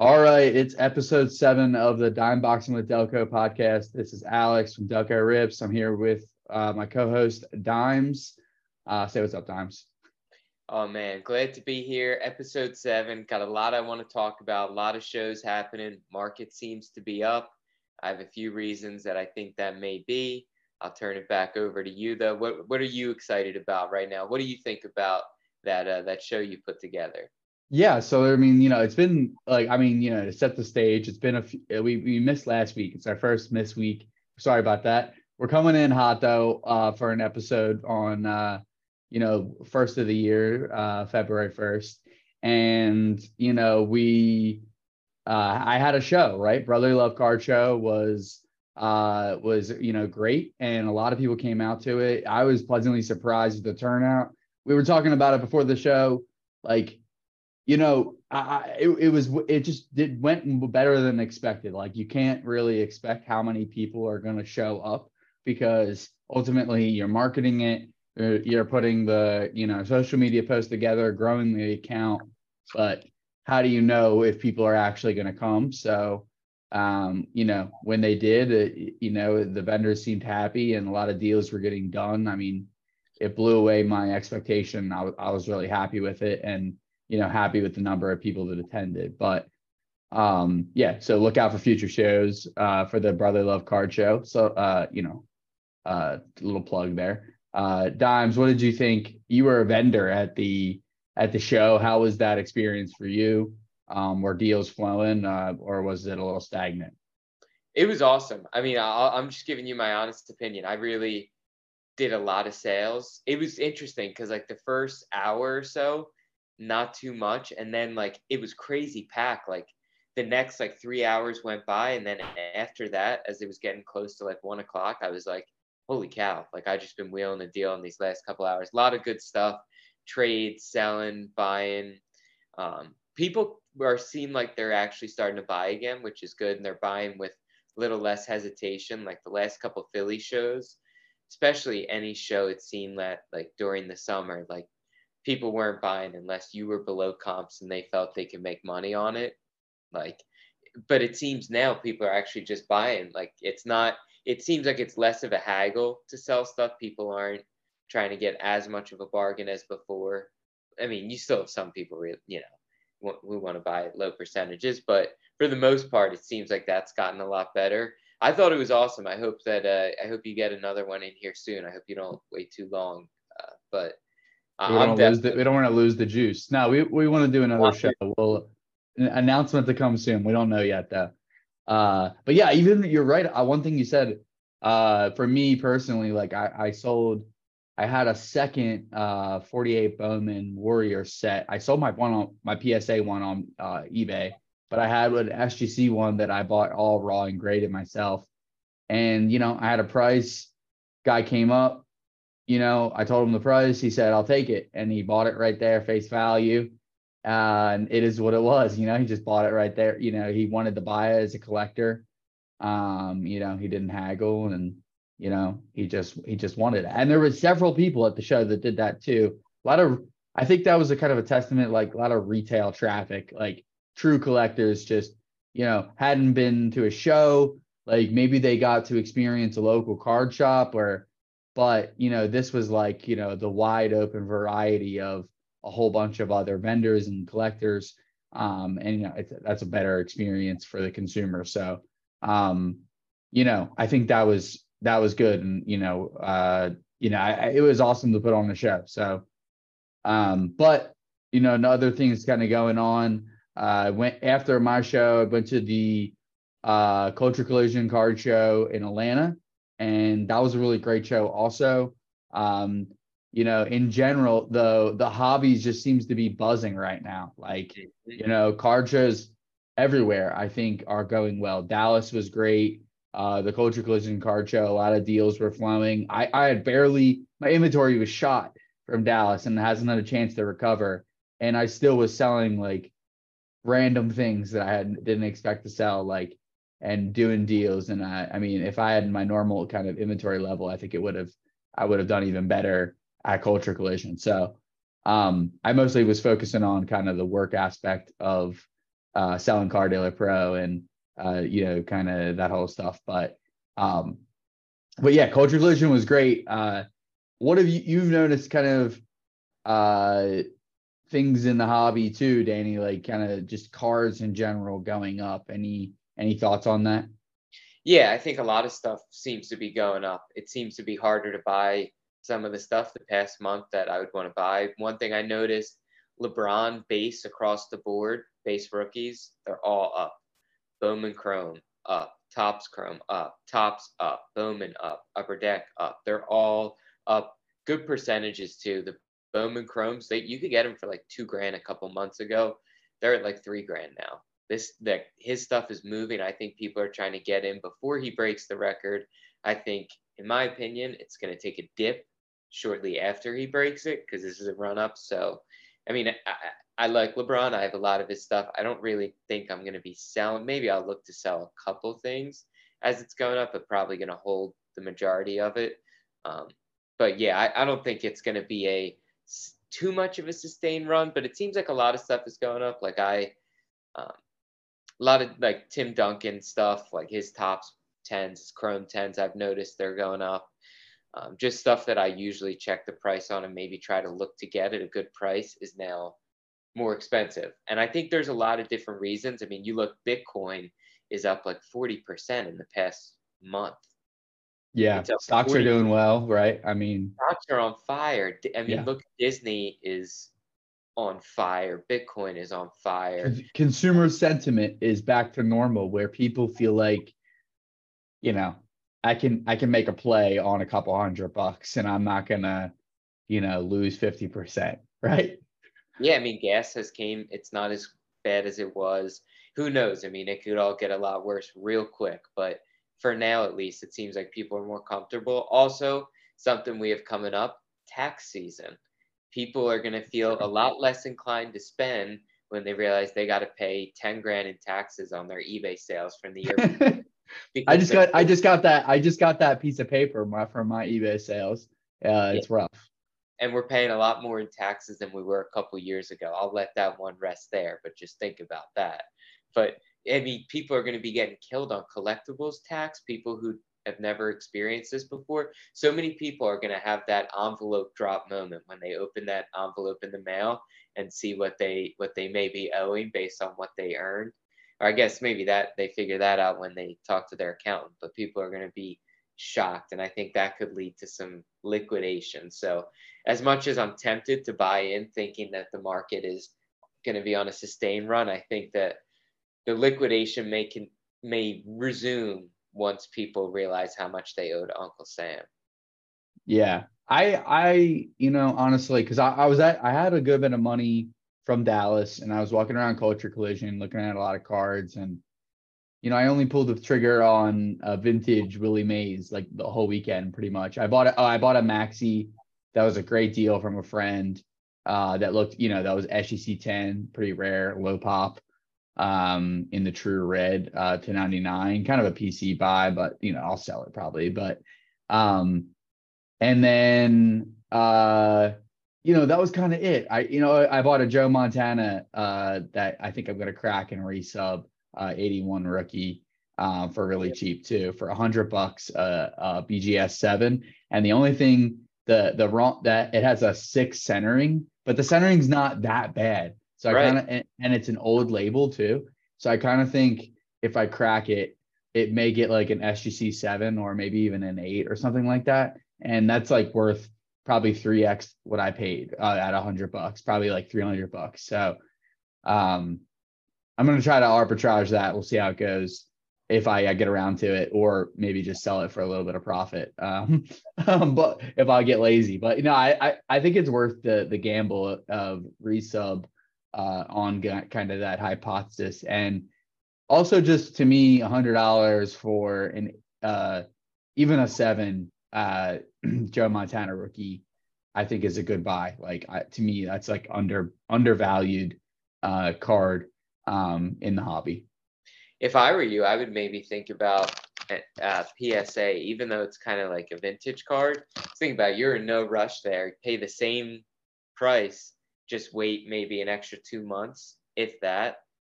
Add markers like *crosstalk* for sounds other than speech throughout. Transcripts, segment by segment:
All right, it's episode seven of the Dime Boxing with Delco podcast. This is Alex from Delco Rips. I'm here with uh, my co-host Dimes. Uh, say what's up, Dimes. Oh man, glad to be here. Episode seven. Got a lot I want to talk about. A lot of shows happening. Market seems to be up. I have a few reasons that I think that may be. I'll turn it back over to you though. What What are you excited about right now? What do you think about that uh, that show you put together? Yeah, so I mean, you know, it's been like I mean, you know, to set the stage, it's been a few, uh, we we missed last week. It's our first miss week. Sorry about that. We're coming in hot though uh, for an episode on uh, you know first of the year, uh, February first, and you know we uh, I had a show right. Brotherly Love Card Show was uh, was you know great, and a lot of people came out to it. I was pleasantly surprised with the turnout. We were talking about it before the show, like you know, I, it, it was it just did went better than expected. Like you can't really expect how many people are going to show up because ultimately you're marketing it, you're putting the you know social media post together, growing the account, but how do you know if people are actually going to come? So, um, you know, when they did, it, you know, the vendors seemed happy and a lot of deals were getting done. I mean, it blew away my expectation. I, I was really happy with it and you know, happy with the number of people that attended. But um, yeah, so look out for future shows uh, for the Brother Love Card Show. So uh, you know, uh, little plug there. Uh, Dimes, what did you think? You were a vendor at the at the show. How was that experience for you? Um, were deals flowing, uh, or was it a little stagnant? It was awesome. I mean, i am just giving you my honest opinion. I really did a lot of sales. It was interesting because like the first hour or so, not too much. And then like it was crazy pack. Like the next like three hours went by, and then after that, as it was getting close to like one o'clock, I was like, holy cow! Like I just been wheeling the deal in these last couple hours. A lot of good stuff, trades, selling, buying. Um, people are seem like they're actually starting to buy again, which is good, and they're buying with little less hesitation. Like the last couple Philly shows, especially any show, it seemed that like during the summer, like people weren't buying unless you were below comps and they felt they could make money on it. Like, but it seems now people are actually just buying. Like, it's not, it seems like it's less of a haggle to sell stuff. People aren't trying to get as much of a bargain as before. I mean, you still have some people, you know, who want to buy at low percentages, but for the most part, it seems like that's gotten a lot better. I thought it was awesome. I hope that uh, I hope you get another one in here soon. I hope you don't wait too long. Uh, but we don't, lose the, we don't want to lose the juice. No, we, we want to do another show. We'll announcement to come soon. We don't know yet though. Uh, but yeah, even you're right. Uh, one thing you said, uh, for me personally, like I, I sold, I had a second uh 48 Bowman Warrior set. I sold my one on my PSA one on uh, eBay, but I had an SGC one that I bought all raw and graded myself. And you know, I had a price. Guy came up, you know, I told him the price. He said, I'll take it. And he bought it right there, face value. Uh, and it is what it was. You know, he just bought it right there. You know, he wanted to buy it as a collector. Um, you know, he didn't haggle and, you know, he just he just wanted it. And there were several people at the show that did that too. A lot of I think that was a kind of a testament, like a lot of retail traffic, like true collectors just, you know, hadn't been to a show. Like maybe they got to experience a local card shop or but you know this was like you know the wide open variety of a whole bunch of other vendors and collectors um, and you know that's a better experience for the consumer. So um, you know i think that was that was good. And you know uh, you know I, it was awesome to put on the show. So um, but you know another thing that's kind of going on uh, went after my show i went to the uh, culture collision card show in atlanta and that was a really great show. Also, um, you know, in general, the the hobbies just seems to be buzzing right now. Like, you know, card shows everywhere I think are going well. Dallas was great. Uh, the Culture Collision card show, a lot of deals were flowing. I, I had barely my inventory was shot from Dallas and hasn't had a chance to recover. And I still was selling like random things that I had didn't expect to sell, like and doing deals. And I, I mean, if I had my normal kind of inventory level, I think it would have, I would have done even better at Culture Collision. So um, I mostly was focusing on kind of the work aspect of uh, selling Card Ladder Pro and uh, you know, kind of that whole stuff. But um, but yeah, Culture Collision was great. Uh, what have you you've noticed kind of uh things in the hobby too, Danny? Like kind of just cars in general going up. Any any thoughts on that? Yeah, I think a lot of stuff seems to be going up. It seems to be harder to buy some of the stuff the past month that I would want to buy. One thing I noticed LeBron base across the board, base rookies, they're all up. Bowman Chrome up, Topps Chrome up, Topps up, Bowman up, Upper Deck up. They're all up. Good percentages too. The Bowman Chromes, they you could get them for like two grand a couple months ago. They're at like three grand now. This that his stuff is moving. I think people are trying to get in before he breaks the record. I think, in my opinion, it's going to take a dip shortly after he breaks it because this is a run up. So, I mean, I, I like LeBron. I have a lot of his stuff. I don't really think I'm going to be selling. Maybe I'll look to sell a couple things as it's going up, but probably going to hold the majority of it. Um, but yeah, I, I don't think it's going to be a too much of a sustained run. But it seems like a lot of stuff is going up. Like I, um, a lot of like Tim Duncan stuff, like his Topps tens, Chrome tens. I've noticed they're going up. Um, just stuff that I usually check the price on and maybe try to look to get at a good price is now more expensive. And I think there's a lot of different reasons. I mean, you look, Bitcoin is up like 40% in the past month. Yeah, stocks 40%. are doing well, right? I mean, stocks are on fire. I mean, yeah. look, Disney is on fire. Bitcoin is on fire. Consumer sentiment is back to normal where people feel like, you know, I can I can make a play on a couple hundred bucks and I'm not gonna, you know, lose 50%, *laughs* right? Yeah, I mean, gas has came. It's not as bad as it was. Who knows? I mean, it could all get a lot worse real quick. But for now, at least, it seems like people are more comfortable. Also, something we have coming up: tax season. People are going to feel a lot less inclined to spend when they realize they got to pay 10 grand in taxes on their eBay sales from the year. *laughs* I just got I just got that I just got that piece of paper my, from my eBay sales. Uh, it's yeah. rough and we're paying a lot more in taxes than we were a couple years ago. I'll let that one rest there, but just think about that. But I mean, people are going to be getting killed on collectibles tax. People who have never experienced this before. So many people are going to have that envelope drop moment when they open that envelope in the mail and see what they what they may be owing based on what they earned. Or I guess maybe that they figure that out when they talk to their accountant. But people are going to be shocked. And I think that could lead to some liquidation. So, as much as I'm tempted to buy in thinking that the market is going to be on a sustained run, I think that the liquidation may can, may resume once people realize how much they owe to Uncle Sam. Yeah. I I you know honestly because I, I was at I had a good bit of money from Dallas and I was walking around Culture Collision looking at a lot of cards and you know, I only pulled the trigger on a vintage Willie Mays like the whole weekend, pretty much. I bought a, oh, I bought a Maxey that was a great deal from a friend. Uh, that looked, you know, that was SGC 10, pretty rare, low pop, um, in the true red, uh, to 99, kind of a PC buy, but you know, I'll sell it probably. But, um, and then, uh, you know, that was kind of it. I, you know, I bought a Joe Montana, uh, that I think I'm going to crack and resub uh, 81 rookie uh, for really cheap too, for a hundred bucks, uh, uh, BGS seven. And the only thing the the wrong that it has a six centering, but the centering's not that bad. So I right. kind of and, and it's an old label too. So I kind of think if I crack it, it may get like an SGC seven or maybe even an eight or something like that. And that's like worth probably 3x what I paid uh, at a hundred bucks, probably like 300 bucks. So, um, I'm going to try to arbitrage that. We'll see how it goes if I, I, get around to it, or maybe just sell it for a little bit of profit. Um, *laughs* um, but if I get lazy, but you know, I, I, I think it's worth the the gamble of resub uh, on kind of that hypothesis, and also just to me, a hundred dollars for an uh, even a seven uh, *clears throat* Joe Montana rookie, I think is a good buy. Like I, to me, that's like under undervalued uh, card um, in the hobby. If I were you, I would maybe think about uh, PSA, even though it's kind of like a vintage card. Think about it, you're in no rush there. Pay the same price, just wait maybe an extra two months, if that.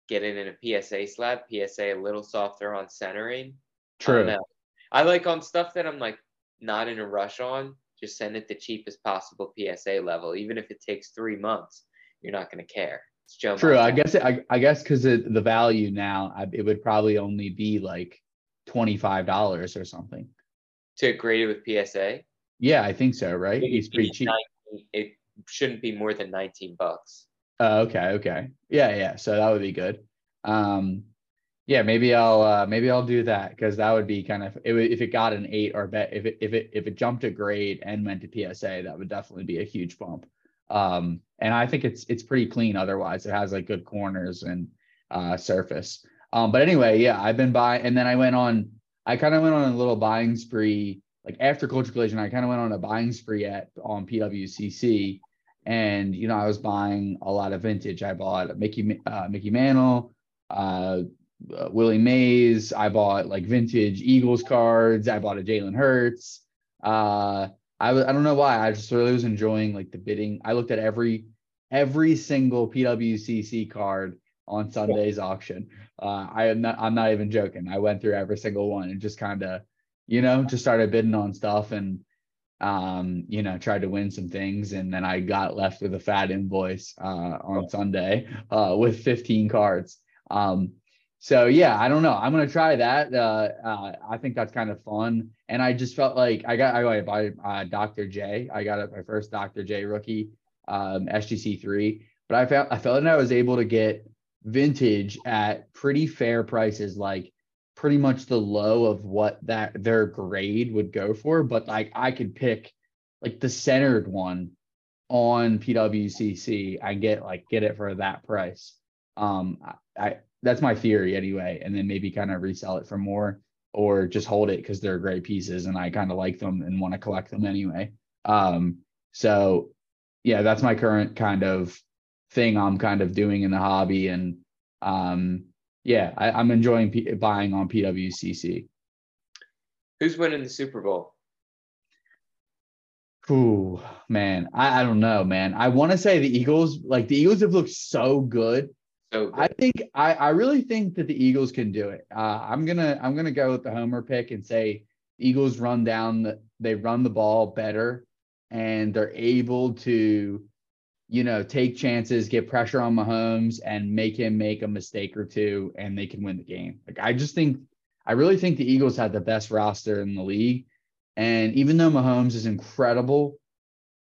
get it in a PSA slab. PSA a little softer on centering. True. I, I like on stuff that I'm like not in a rush on. Just send it the cheapest possible PSA level, even if it takes three months. You're not going to care. It's Joe. True. I guess it, I, I guess because the value now, I, it would probably only be like twenty five dollars or something. To grade it with PSA. Yeah, I think so. Right? It's pretty cheap. 19, it shouldn't be more than nineteen bucks. Oh, okay, okay. Yeah, yeah. So that would be good. Um, yeah, maybe I'll uh, maybe I'll do that because that would be kind of it if it got an eight or bet if it if it if it jumped a grade and went to PSA, that would definitely be a huge bump. Um, and I think it's it's pretty clean. Otherwise, it has like good corners and uh, surface. Um, but anyway, yeah, I've been buying, and then I went on. I kind of went on a little buying spree. Like after Culture Collision, I kind of went on a buying spree at on PWCC and you know I was buying a lot of vintage. I bought Mickey uh, Mickey Mantle, uh, uh, Willie Mays. I bought like vintage Eagles cards. I bought a Jalen Hurts. Uh, I I don't know why. I just really was enjoying like the bidding. I looked at every every single PWCC card on Sunday's auction. Uh, I am not. I'm not even joking. I went through every single one and just kind of, you know, just started bidding on stuff and um, you know, tried to win some things, and then I got left with a fat invoice uh, on Sunday uh, with 15 cards. Um, so yeah, I don't know. I'm gonna try that. Uh, uh, I think that's kind of fun, and I just felt like I got I got uh, Dr. J. I got my first Dr. J rookie um, SGC three, but I felt I felt that I was able to get vintage at pretty fair prices, like pretty much the low of what that their grade would go for, but like I could pick like the centered one on PWCC. I get like get it for that price. Um, I, I that's my theory anyway, and then maybe kind of resell it for more or just hold it because they're great pieces and I kind of like them and want to collect them anyway. Um, so yeah, that's my current kind of thing I'm kind of doing in the hobby and um yeah, I, am enjoying P- buying on PWCC. Who's winning the Super Bowl? Ooh, man, I, I don't know, man. I want to say the Eagles, like the Eagles have looked so good. So good. I think I, I really think that the Eagles can do it. Uh, I'm gonna I'm gonna go with the homer pick and say Eagles run down the they run the ball better and they're able to you know, take chances, get pressure on Mahomes, and make him make a mistake or two, and they can win the game. Like I just think, I really think the Eagles had the best roster in the league, and even though Mahomes is incredible,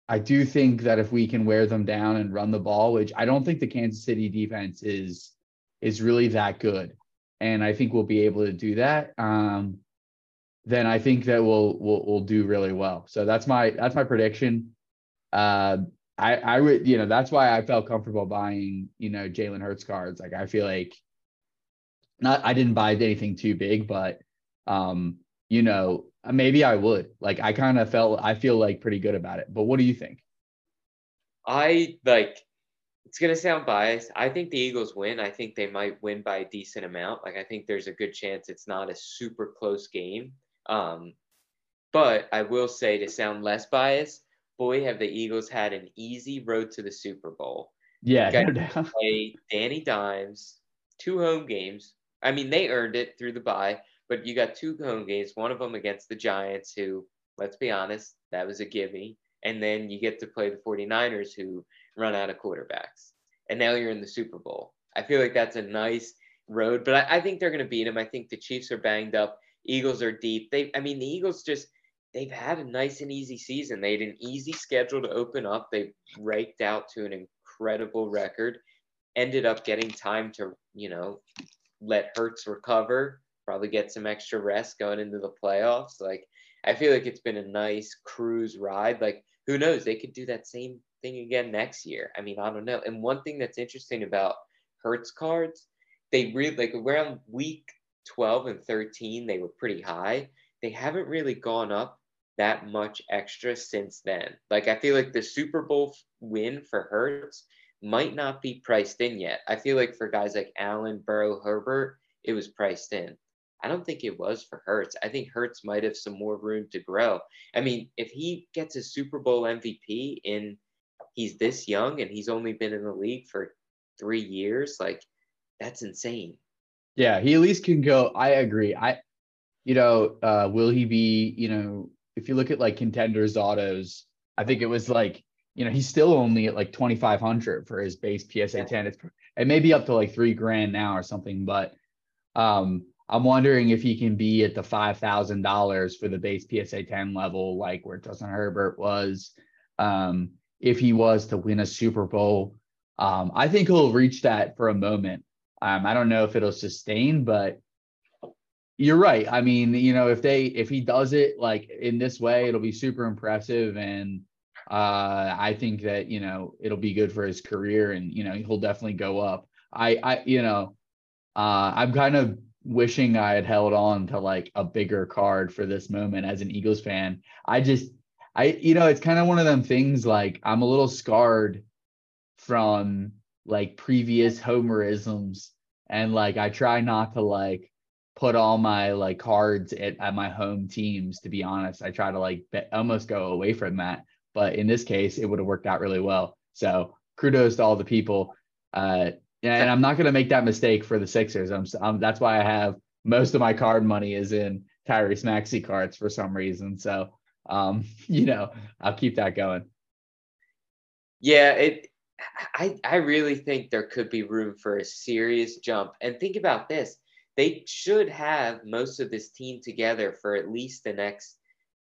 I do think that if we can wear them down and run the ball, which I don't think the Kansas City defense is is really that good, and I think we'll be able to do that. Um, then I think that we'll we'll we'll do really well. So that's my that's my prediction. Uh, I I would you know that's why I felt comfortable buying you know Jalen Hurts cards. Like I feel like not I didn't buy anything too big, but um you know maybe I would. Like I kind of felt I feel like pretty good about it. But what do you think? I like it's gonna sound biased. I think the Eagles win. I think they might win by a decent amount. Like I think there's a good chance it's not a super close game. Um, but I will say to sound less biased, boy, have the Eagles had an easy road to the Super Bowl. Yeah, got no *laughs* play Danny Dimes, two home games. I mean, they earned it through the bye, but you got two home games. One of them against the Giants, who, let's be honest, that was a gimme. And then you get to play the 49ers, who run out of quarterbacks. And now you're in the Super Bowl. I feel like that's a nice road, but I, I think they're going to beat them. I think the Chiefs are banged up. Eagles are deep. They, I mean, the Eagles just they've had a nice and easy season. They had an easy schedule to open up. They raked out to an incredible record. Ended up getting time to, you know, let Hurts recover, probably get some extra rest going into the playoffs. Like, I feel like it's been a nice cruise ride. Like, who knows? They could do that same thing again next year. I mean, I don't know. And one thing that's interesting about Hurts cards, they really like around week 12 and 13, they were pretty high. They haven't really gone up that much extra since then. Like I feel like the Super Bowl win for Hurts might not be priced in yet. I feel like for guys like Allen, Burrow, Herbert, it was priced in. I don't think it was for Hurts. I think Hurts might have some more room to grow. I mean, if he gets a Super Bowl MVP in he's this young and he's only been in the league for three years, like That's insane. Yeah, he at least can go. I agree. I, you know, uh, will he be? You know, if you look at like contenders autos, I think it was like you know he's still only at like twenty five hundred for his base PSA yeah. ten. It's it may be up to like three grand now or something, but um, I'm wondering if he can be at the five thousand dollars for the base PSA ten level, like where Justin Herbert was. Um, if he was to win a Super Bowl, um, I think he'll reach that for a moment. Um, I don't know if it'll sustain, but you're right. I mean, you know, if they if he does it like in this way, it'll be super impressive, and uh, I think that you know it'll be good for his career, and you know he'll definitely go up. I I you know, uh, I'm kind of wishing I had held on to like a bigger card for this moment as an Eagles fan. I just I you know, it's kind of one of them things like I'm a little scarred from like previous homerisms and like I try not to like put all my like cards at, at my home teams to be honest. I try to like be, almost go away from that, but in this case it would have worked out really well. So, kudos to all the people uh and I'm not going to make that mistake for the Sixers. I'm, I'm, that's why I have most of my card money is in Tyrese Maxey cards for some reason. So, um, *laughs* you know, I'll keep that going. Yeah, it. I I really think there could be room for a serious jump. And think about this: they should have most of this team together for at least the next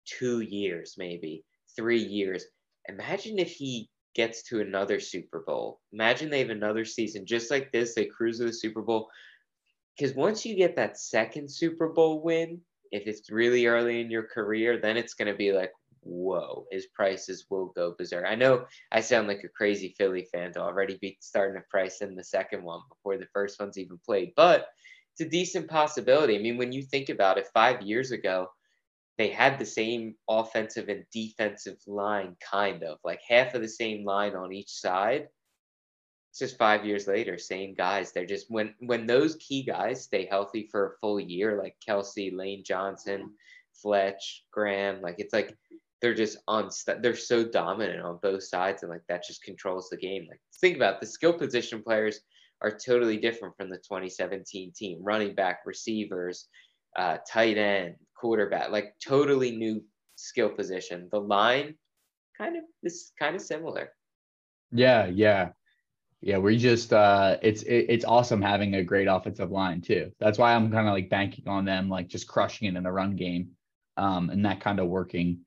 two years, maybe three years. Imagine if he gets to another Super Bowl. Imagine they have another season just like this. They cruise to the Super Bowl. Because once you get that second Super Bowl win, if it's really early in your career, then it's going to be like, whoa, his prices will go berserk. I know I sound like a crazy Philly fan to already be starting to price in the second one before the first one's even played, but it's a decent possibility. I mean, when you think about it, five years ago, they had the same offensive and defensive line, kind of like half of the same line on each side. It's just five years later, same guys. They're just when when those key guys stay healthy for a full year, like Kelce, Lane Johnson, Fletch, Graham, like it's like they're just on. They're so dominant on both sides, and like that just controls the game. Like think about it, the skill position players are totally different from the 2017 team. Running back, receivers, uh, tight end, quarterback, like totally new skill position. The line kind of is kind of similar. Yeah, yeah. Yeah, we just uh it's it, it's awesome having a great offensive line too. That's why I'm kind of like banking on them like just crushing it in the run game um and that kind of working.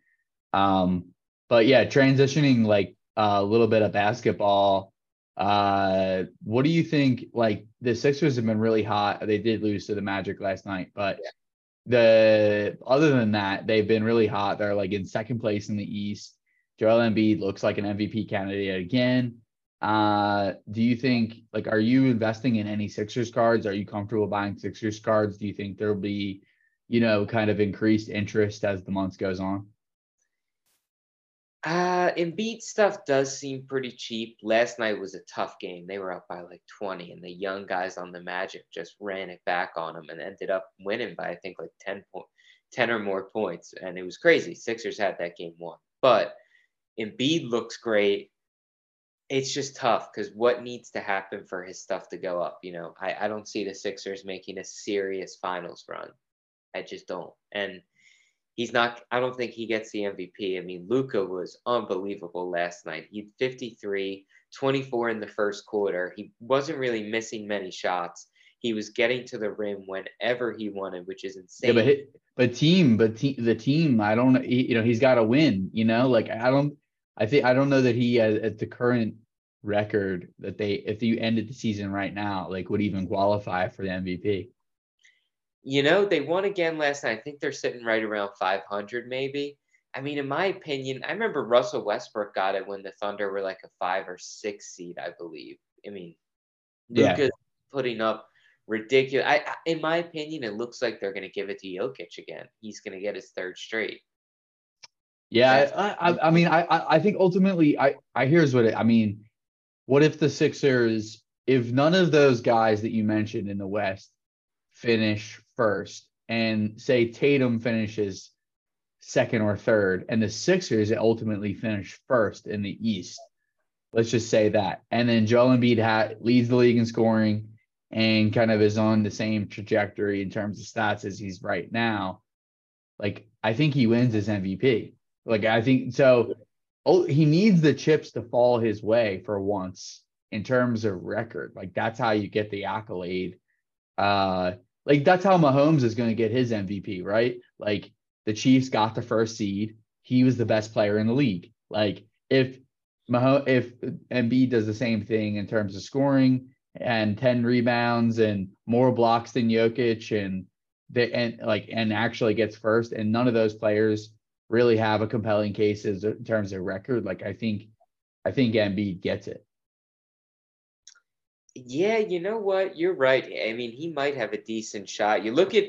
Um but yeah, transitioning like a little bit of basketball uh what do you think like the Sixers have been really hot. They did lose to the Magic last night, but yeah the other than that, they've been really hot. They're like in second place in the East. Joel Embiid looks like an MVP candidate again. Uh, do you think like are you investing in any Sixers cards? Are you comfortable buying Sixers cards? Do you think there'll be, you know, kind of increased interest as the months goes on? Uh, Embiid stuff does seem pretty cheap. Last night was a tough game. They were up by like 20, and the young guys on the Magic just ran it back on them and ended up winning by I think like 10, po- 10 or more points, and it was crazy. Sixers had that game won, but Embiid looks great. It's just tough because what needs to happen for his stuff to go up? You know, I, I don't see the Sixers making a serious finals run. I just don't. And he's not I don't think he gets the MVP. I mean, Luka was unbelievable last night. He 53, 24 in the first quarter. He wasn't really missing many shots. He was getting to the rim whenever he wanted, which is insane. Yeah, but but team, but te- the team, I don't he, you know, he's got to win, you know? Like I don't I think I don't know that he has at the current record that they if you ended the season right now, like would even qualify for the MVP. You know, they won again last night. I think they're sitting right around 500, maybe. I mean, in my opinion, I remember Russell Westbrook got it when the Thunder were like a five or six seed, I believe. I mean, yeah. Luka's putting up ridiculous. I, in my opinion, it looks like they're going to give it to Jokic again. He's going to get his third straight. Yeah, I, I, I mean, I, I think ultimately, I, I here's what it, I mean. What if the Sixers, if none of those guys that you mentioned in the West finish first and say Tatum finishes second or third and the Sixers ultimately finish first in the East. Let's just say that. And then Joel Embiid ha- leads the league in scoring. and kind of is on the same trajectory in terms of stats as he's right now, like I think he wins his MVP. Like I think so. Oh, he needs the chips to fall his way for once in terms of record. Like that's how you get the accolade. Uh, like that's how Mahomes is going to get his MVP, right? Like the Chiefs got the first seed. He was the best player in the league. Like if Mahomes, if Embiid does the same thing in terms of scoring and 10 rebounds and more blocks than Jokic and they and like and actually gets first and none of those players really have a compelling case in terms of record like I think I think Embiid gets it. Yeah, you know what? You're right. I mean, he might have a decent shot. You look at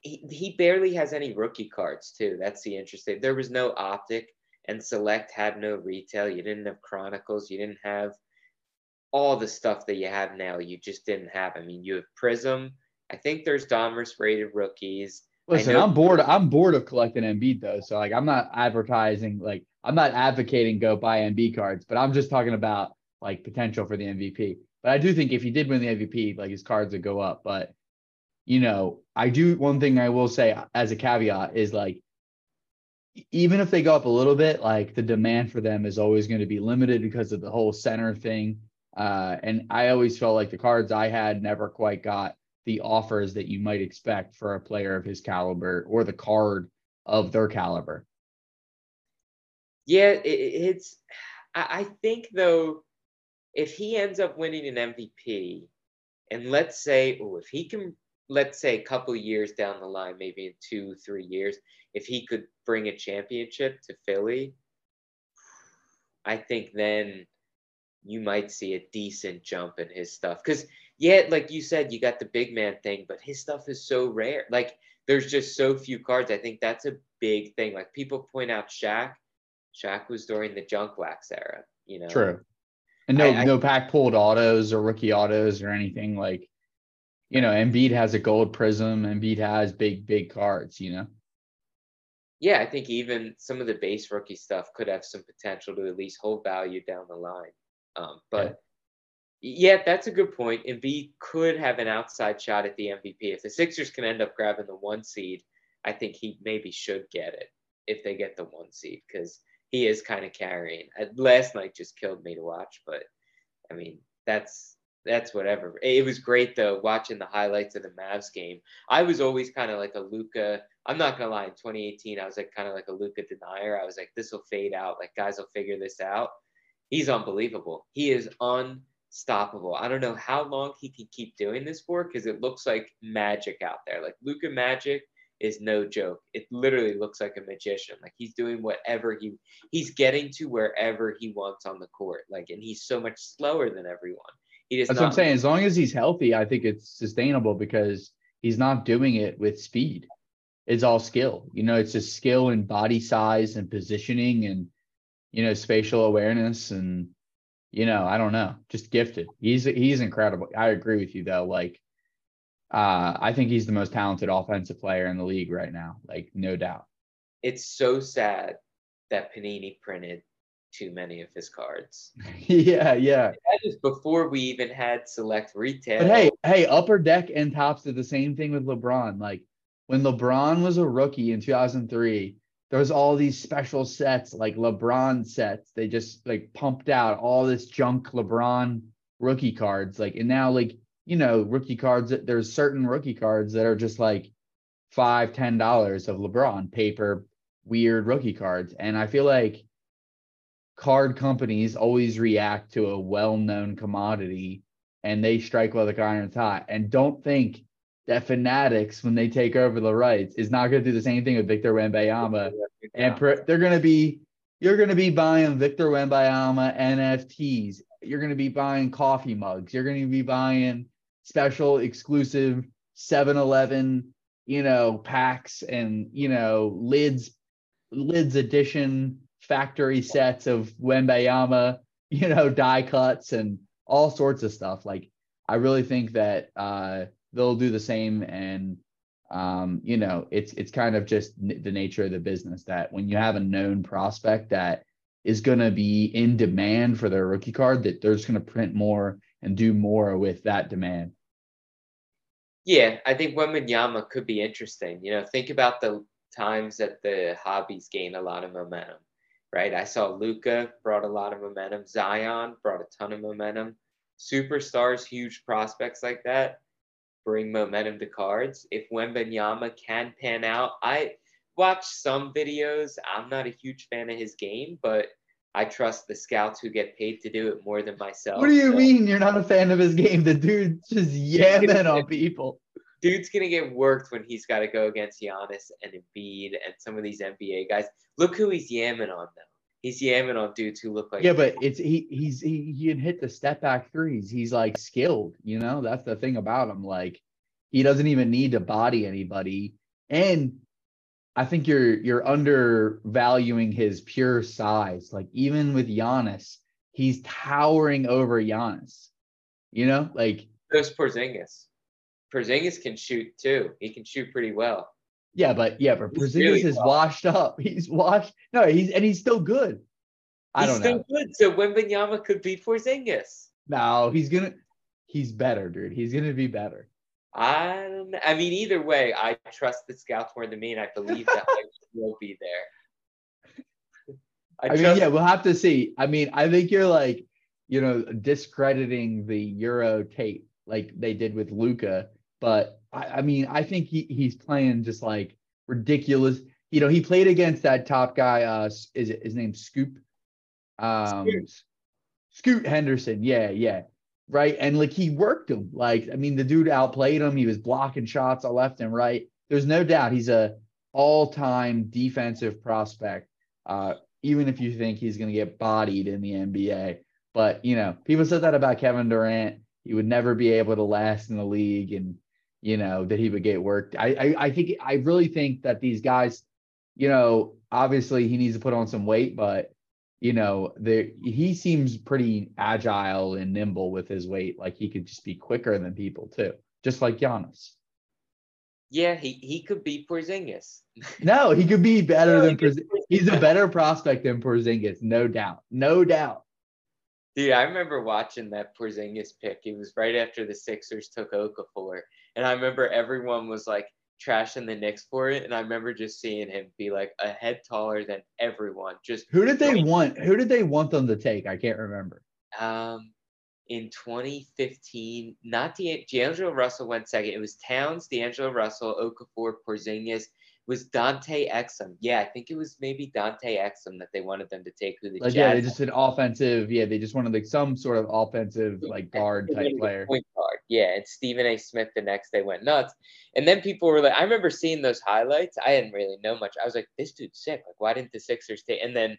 he, he barely has any rookie cards too. That's the interesting. There was no optic and select had no retail. You didn't have chronicles. You didn't have all the stuff that you have now. You just didn't have. I mean, you have Prism. I think there's Donruss rated rookies. Listen, I'm bored. I'm bored of collecting Embiid though. So like, I'm not advertising. Like, I'm not advocating go buy Embiid cards, but I'm just talking about like potential for the MVP. But I do think if he did win the MVP, like his cards would go up. But you know, I do one thing I will say as a caveat is like even if they go up a little bit, like the demand for them is always going to be limited because of the whole center thing. Uh, and I always felt like the cards I had never quite got the offers that you might expect for a player of his caliber or the card of their caliber. Yeah, it, it's. I think though, if he ends up winning an MVP, and let's say, oh, if he can, let's say a couple years down the line, maybe in two, three years, if he could bring a championship to Philly, I think then you might see a decent jump in his stuff. Because, yeah, like you said, you got the big man thing, but his stuff is so rare. Like, there's just so few cards. I think that's a big thing. Like, people point out Shaq. Shaq was during the junk wax era, you know? True. And no, I, no pack pulled autos or rookie autos or anything like, you know, Embiid has a gold prism. Embiid has big, big cards, you know? Yeah, I think even some of the base rookie stuff could have some potential to at least hold value down the line. Um, but yeah. yeah. that's a good point. Embiid could have an outside shot at the MVP. If the Sixers can end up grabbing the one seed, I think he maybe should get it if they get the one seed because he is kind of carrying. Uh, last night just killed me to watch, but I mean that's that's whatever. It was great though watching the highlights of the Mavs game. I was always kind of like a Luka. I'm not gonna lie. In 2018, I was like kind of like a Luka denier. I was like, this will fade out. Like guys will figure this out he's unbelievable. He is unstoppable. I don't know how long he can keep doing this for because it looks like magic out there. Like Luka Magic is no joke. It literally looks like a magician. Like he's doing whatever he he's getting to wherever he wants on the court. Like and he's so much slower than everyone. He That's what I'm saying. As long as he's healthy, I think it's sustainable because he's not doing it with speed. It's all skill. You know, it's just skill and body size and positioning and you know, spatial awareness and you know, I don't know, just gifted. He's he's incredible. I agree with you though. Like, uh, I think he's the most talented offensive player in the league right now. Like, no doubt. It's so sad that Panini printed too many of his cards. *laughs* yeah, yeah. That is before we even had select retail. But hey, hey, upper deck and Topps did the same thing with LeBron. Like when LeBron was a rookie in 2003, there was all these special sets like LeBron sets. They just like pumped out all this junk LeBron rookie cards. Like, and now like, you know, rookie cards, that there's certain rookie cards that are just like five, ten dollars of LeBron paper, weird rookie cards. And I feel like card companies always react to a well-known commodity and they strike while the iron's hot. And don't think that Fanatics, when they take over the rights, is not going to do the same thing with Victor Wembanyama. And they're going to be, you're going to be buying Victor Wembanyama NFTs. You're going to be buying coffee mugs. You're going to be buying special exclusive 7-Eleven, you know, packs and, you know, lids, lids edition factory sets of Wembanyama, you know, die cuts and all sorts of stuff. Like, I really think that, uh, they'll do the same and um, you know it's it's kind of just the nature of the business that when you have a known prospect that is going to be in demand for their rookie card that they're just going to print more and do more with that demand Yeah, I think Wembanyama could be interesting. You know, think about the times that the hobbies gain a lot of momentum, right? I saw Luka brought a lot of momentum. Zion brought a ton of momentum. Superstars, huge prospects like that bring momentum to cards. If Wembanyama can pan out, I watched some videos. I'm not a huge fan of his game, but I trust the scouts who get paid to do it more than myself. What do you so, mean you're not a fan of his game? The dude just yamming on people. Dude's gonna get worked when he's got to go against Giannis and Embiid and some of these NBA guys. Look who he's yamming on though. He's yamming on dudes who look like yeah, but it's he he's he, he can hit the step back threes. He's like skilled, you know. That's the thing about him. Like he doesn't even need to body anybody, and I think you're you're undervaluing his pure size. Like even with Giannis, he's towering over Giannis. You know, like there's Porzingis. Porzingis can shoot too. He can shoot pretty well. Yeah, but yeah, but Porzingis really is well. washed up. *laughs* He's washed. No, he's and he's still good. I he's don't know. good. So Wembanyama could be Porzingis. No, he's gonna. He's better, dude. He's gonna be better. I don't know. I mean, either way, I trust the scouts more than me, and I believe that I *laughs* will be there. I, I mean, yeah, we'll have to see. I mean, I think you're like, you know, discrediting the Euro tape like they did with Luka, but I, I mean, I think he, he's playing just like ridiculous. You know, he played against that top guy. Uh, is it his name Scoop? Um, Scoot. Scoot Henderson. Yeah, yeah right? And like he worked him. Like, I mean, the dude outplayed him. He was blocking shots left and right. There's no doubt he's a all-time defensive prospect. Uh, even if you think he's going to get bodied in the NBA. But you know, people said that about Kevin Durant. He would never be able to last in the league, and you know that he would get worked. I, I, I think I really think that these guys, you know, obviously he needs to put on some weight, but you know, the he seems pretty agile and nimble with his weight. Like he could just be quicker than people too, just like Giannis. Yeah, he, he could be Porzingis. *laughs* no, he could be better no, than Porzingis. He's a better prospect than Porzingis, no doubt, no doubt. Dude, I remember watching that Porzingis pick. It was right after the Sixers took Okafor, and I remember everyone was like, trashing the Knicks for it, and I remember just seeing him be like a head taller than everyone. Just who did they want? Who did they want them to take? I can't remember. Um, in 2015, not the D'Angelo Russell went second. It was Towns, D'Angelo Russell, Okafor, Porzingis, was Dante Exum. Yeah, I think it was maybe Dante Exum that they wanted them to take. Who the like, Jazz yeah, they just an offensive. Yeah, they just wanted like some sort of offensive like guard type player. Point guard. Yeah, and Stephen A. Smith the next day went nuts. And then people were like, I remember seeing those highlights. I didn't really know much. I was like, this dude's sick. Like, why didn't the Sixers take? And then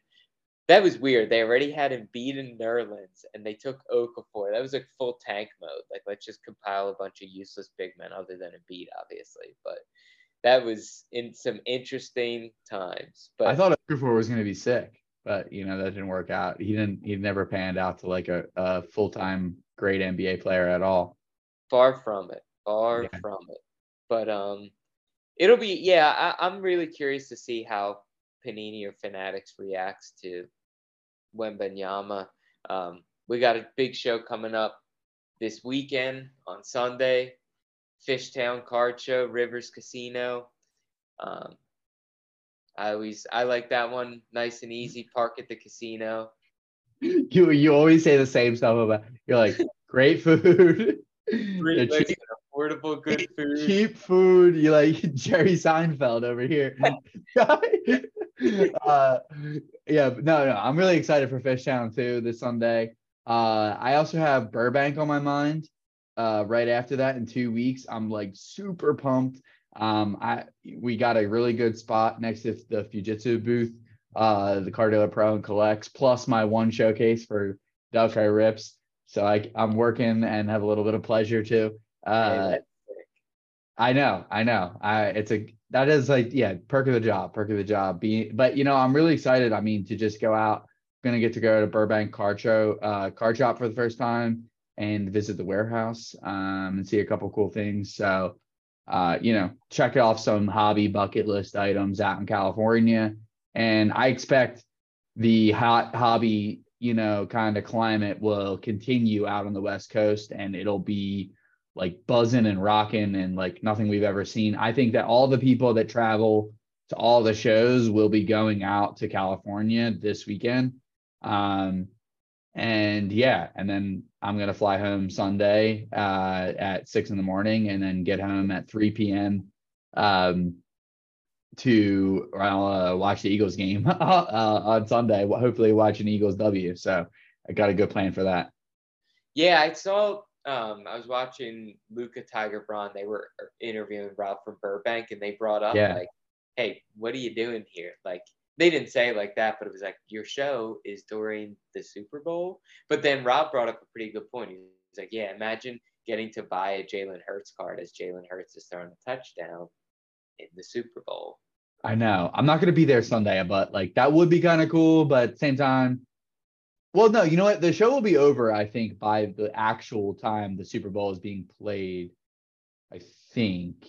that was weird. They already had Embiid and Nerlens, and they took Okafor. That was like full tank mode. Like, let's just compile a bunch of useless big men other than Embiid, obviously. But that was in some interesting times. But I thought Okafor was going to be sick, but you know that didn't work out. He didn't. He never panned out to like a, a full time great NBA player at all. Far from it. Far yeah. from it. But um, it'll be yeah. I, I'm really curious to see how Panini or Fanatics reacts to Wembanyama. Um, we got a big show coming up this weekend on Sunday. Fishtown Card Show, Rivers Casino. Um, I always I like that one. Nice and easy. Park at the casino. You you always say the same stuff about you're like great food. Great, cheap, affordable, good food. Cheap food. You like *laughs* Jerry Seinfeld over here. *laughs* *laughs* uh, yeah, no, no. I'm really excited for Fishtown too this Sunday. Uh, I also have Burbank on my mind uh, right after that in two weeks. I'm like super pumped. Um, I we got a really good spot next to the Fujitsu booth, uh, the Card Ladder Pro and Collects, plus my one showcase for Delco Rips. So I I'm working and have a little bit of pleasure too. Uh, I know, I know. I it's a that is like yeah, perk of the job, perk of the job. Be but you know I'm really excited. I mean to just go out. Gonna get to go to Burbank Card Show, uh, card shop for the first time and visit the warehouse um, and see a couple cool things. So, uh, you know, check off some hobby bucket list items out in California. And I expect the hot hobby, you know, kind of climate will continue out on the West Coast and it'll be like buzzing and rocking and like nothing we've ever seen. I think that all the people that travel to all the shows will be going out to California this weekend. Um, and yeah, and then I'm gonna fly home Sunday uh, at six in the morning, and then get home at 3 p.m. Um, to uh, watch the Eagles game *laughs* uh, on Sunday. Hopefully, watch an Eagles W. So I got a good plan for that. Yeah, I saw. Um, I was watching Luca Tiger Braun. They were interviewing Rob from Burbank, and they brought up yeah. like, "Hey, what are you doing here?" Like they didn't say like that, but it was like your show is during the Super Bowl. But then Rob brought up a pretty good point. He's like, "Yeah, imagine getting to buy a Jalen Hurts card as Jalen Hurts is throwing a touchdown in the Super Bowl." I know. I'm not going to be there Sunday, but like that would be kind of cool. But at the same time, well, no, you know what? The show will be over, I think, by the actual time the Super Bowl is being played. I think.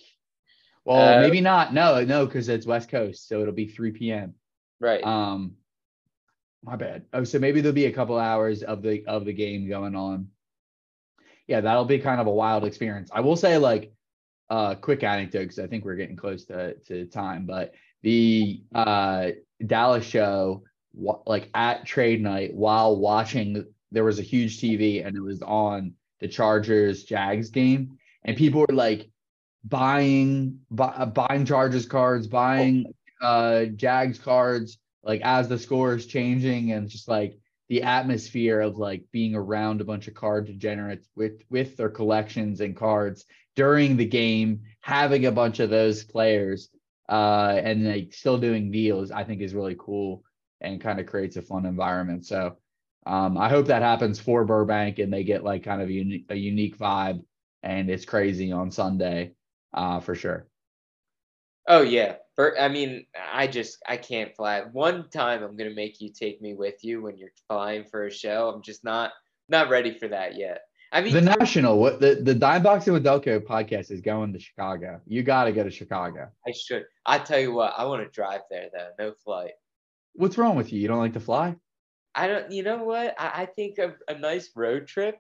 Well, uh, maybe not. No, no, because it's West Coast, so it'll be 3 p.m. Right. Um, my bad. Oh, so maybe there'll be a couple hours of the of the game going on. Yeah, that'll be kind of a wild experience. I will say, like, uh, quick anecdote because I think we're getting close to to time, but the uh, Dallas show, like at trade night, while watching, there was a huge TV and it was on the Chargers Jags game, and people were like buying buy, buying Chargers cards, buying uh, Jags cards, like as the score is changing, and just like the atmosphere of like being around a bunch of card degenerates with with their collections and cards during the game, having a bunch of those players uh, and like still doing deals, I think is really cool and kind of creates a fun environment. So um, I hope that happens for Burbank and they get like kind of a, uni- a unique vibe and it's crazy on Sunday uh, for sure. Oh yeah, I mean, I just I can't fly. One time I'm gonna make you take me with you when you're flying for a show. I'm just not not ready for that yet. I mean, the national, what the the Dime Boxing with Delco podcast is going to Chicago. You got to go to Chicago. I should. I tell you what, I want to drive there though. No flight. What's wrong with you? You don't like to fly? I don't. You know what? I, I think a, a nice road trip.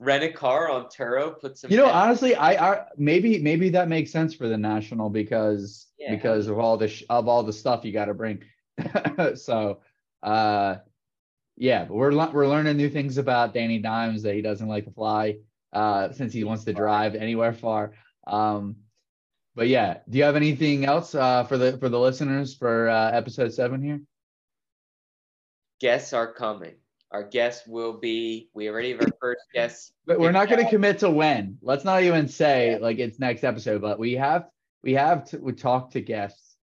Rent a car on Turo. Put some. You know, honestly, I, I maybe maybe that makes sense for the national because yeah. because of all the sh- of all the stuff you got to bring. *laughs* so, uh, yeah, but we're we're learning new things about Danny Dimes that he doesn't like to fly uh, since he wants to drive anywhere far. Um, but yeah, do you have anything else uh, for the for the listeners for uh, episode seven here? Guests are coming. Our guests will be. We already have our first guest. But we're not going to commit to when. Let's not even say yeah. like it's next episode. But we have we have to we talk to guests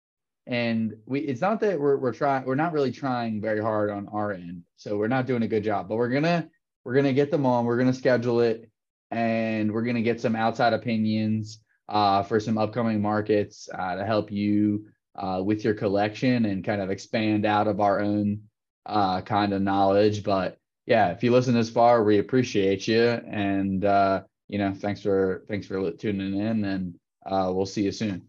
and we it's not that we're we're trying we're not really trying very hard on our end. So we're not doing a good job but we're gonna we're gonna get them on we're gonna schedule it and we're gonna get some outside opinions uh, for some upcoming markets uh, to help you uh, with your collection and kind of expand out of our own uh, kind of knowledge. But yeah if you listen this far we appreciate you. And uh, you know thanks for thanks for tuning in and uh, we'll see you soon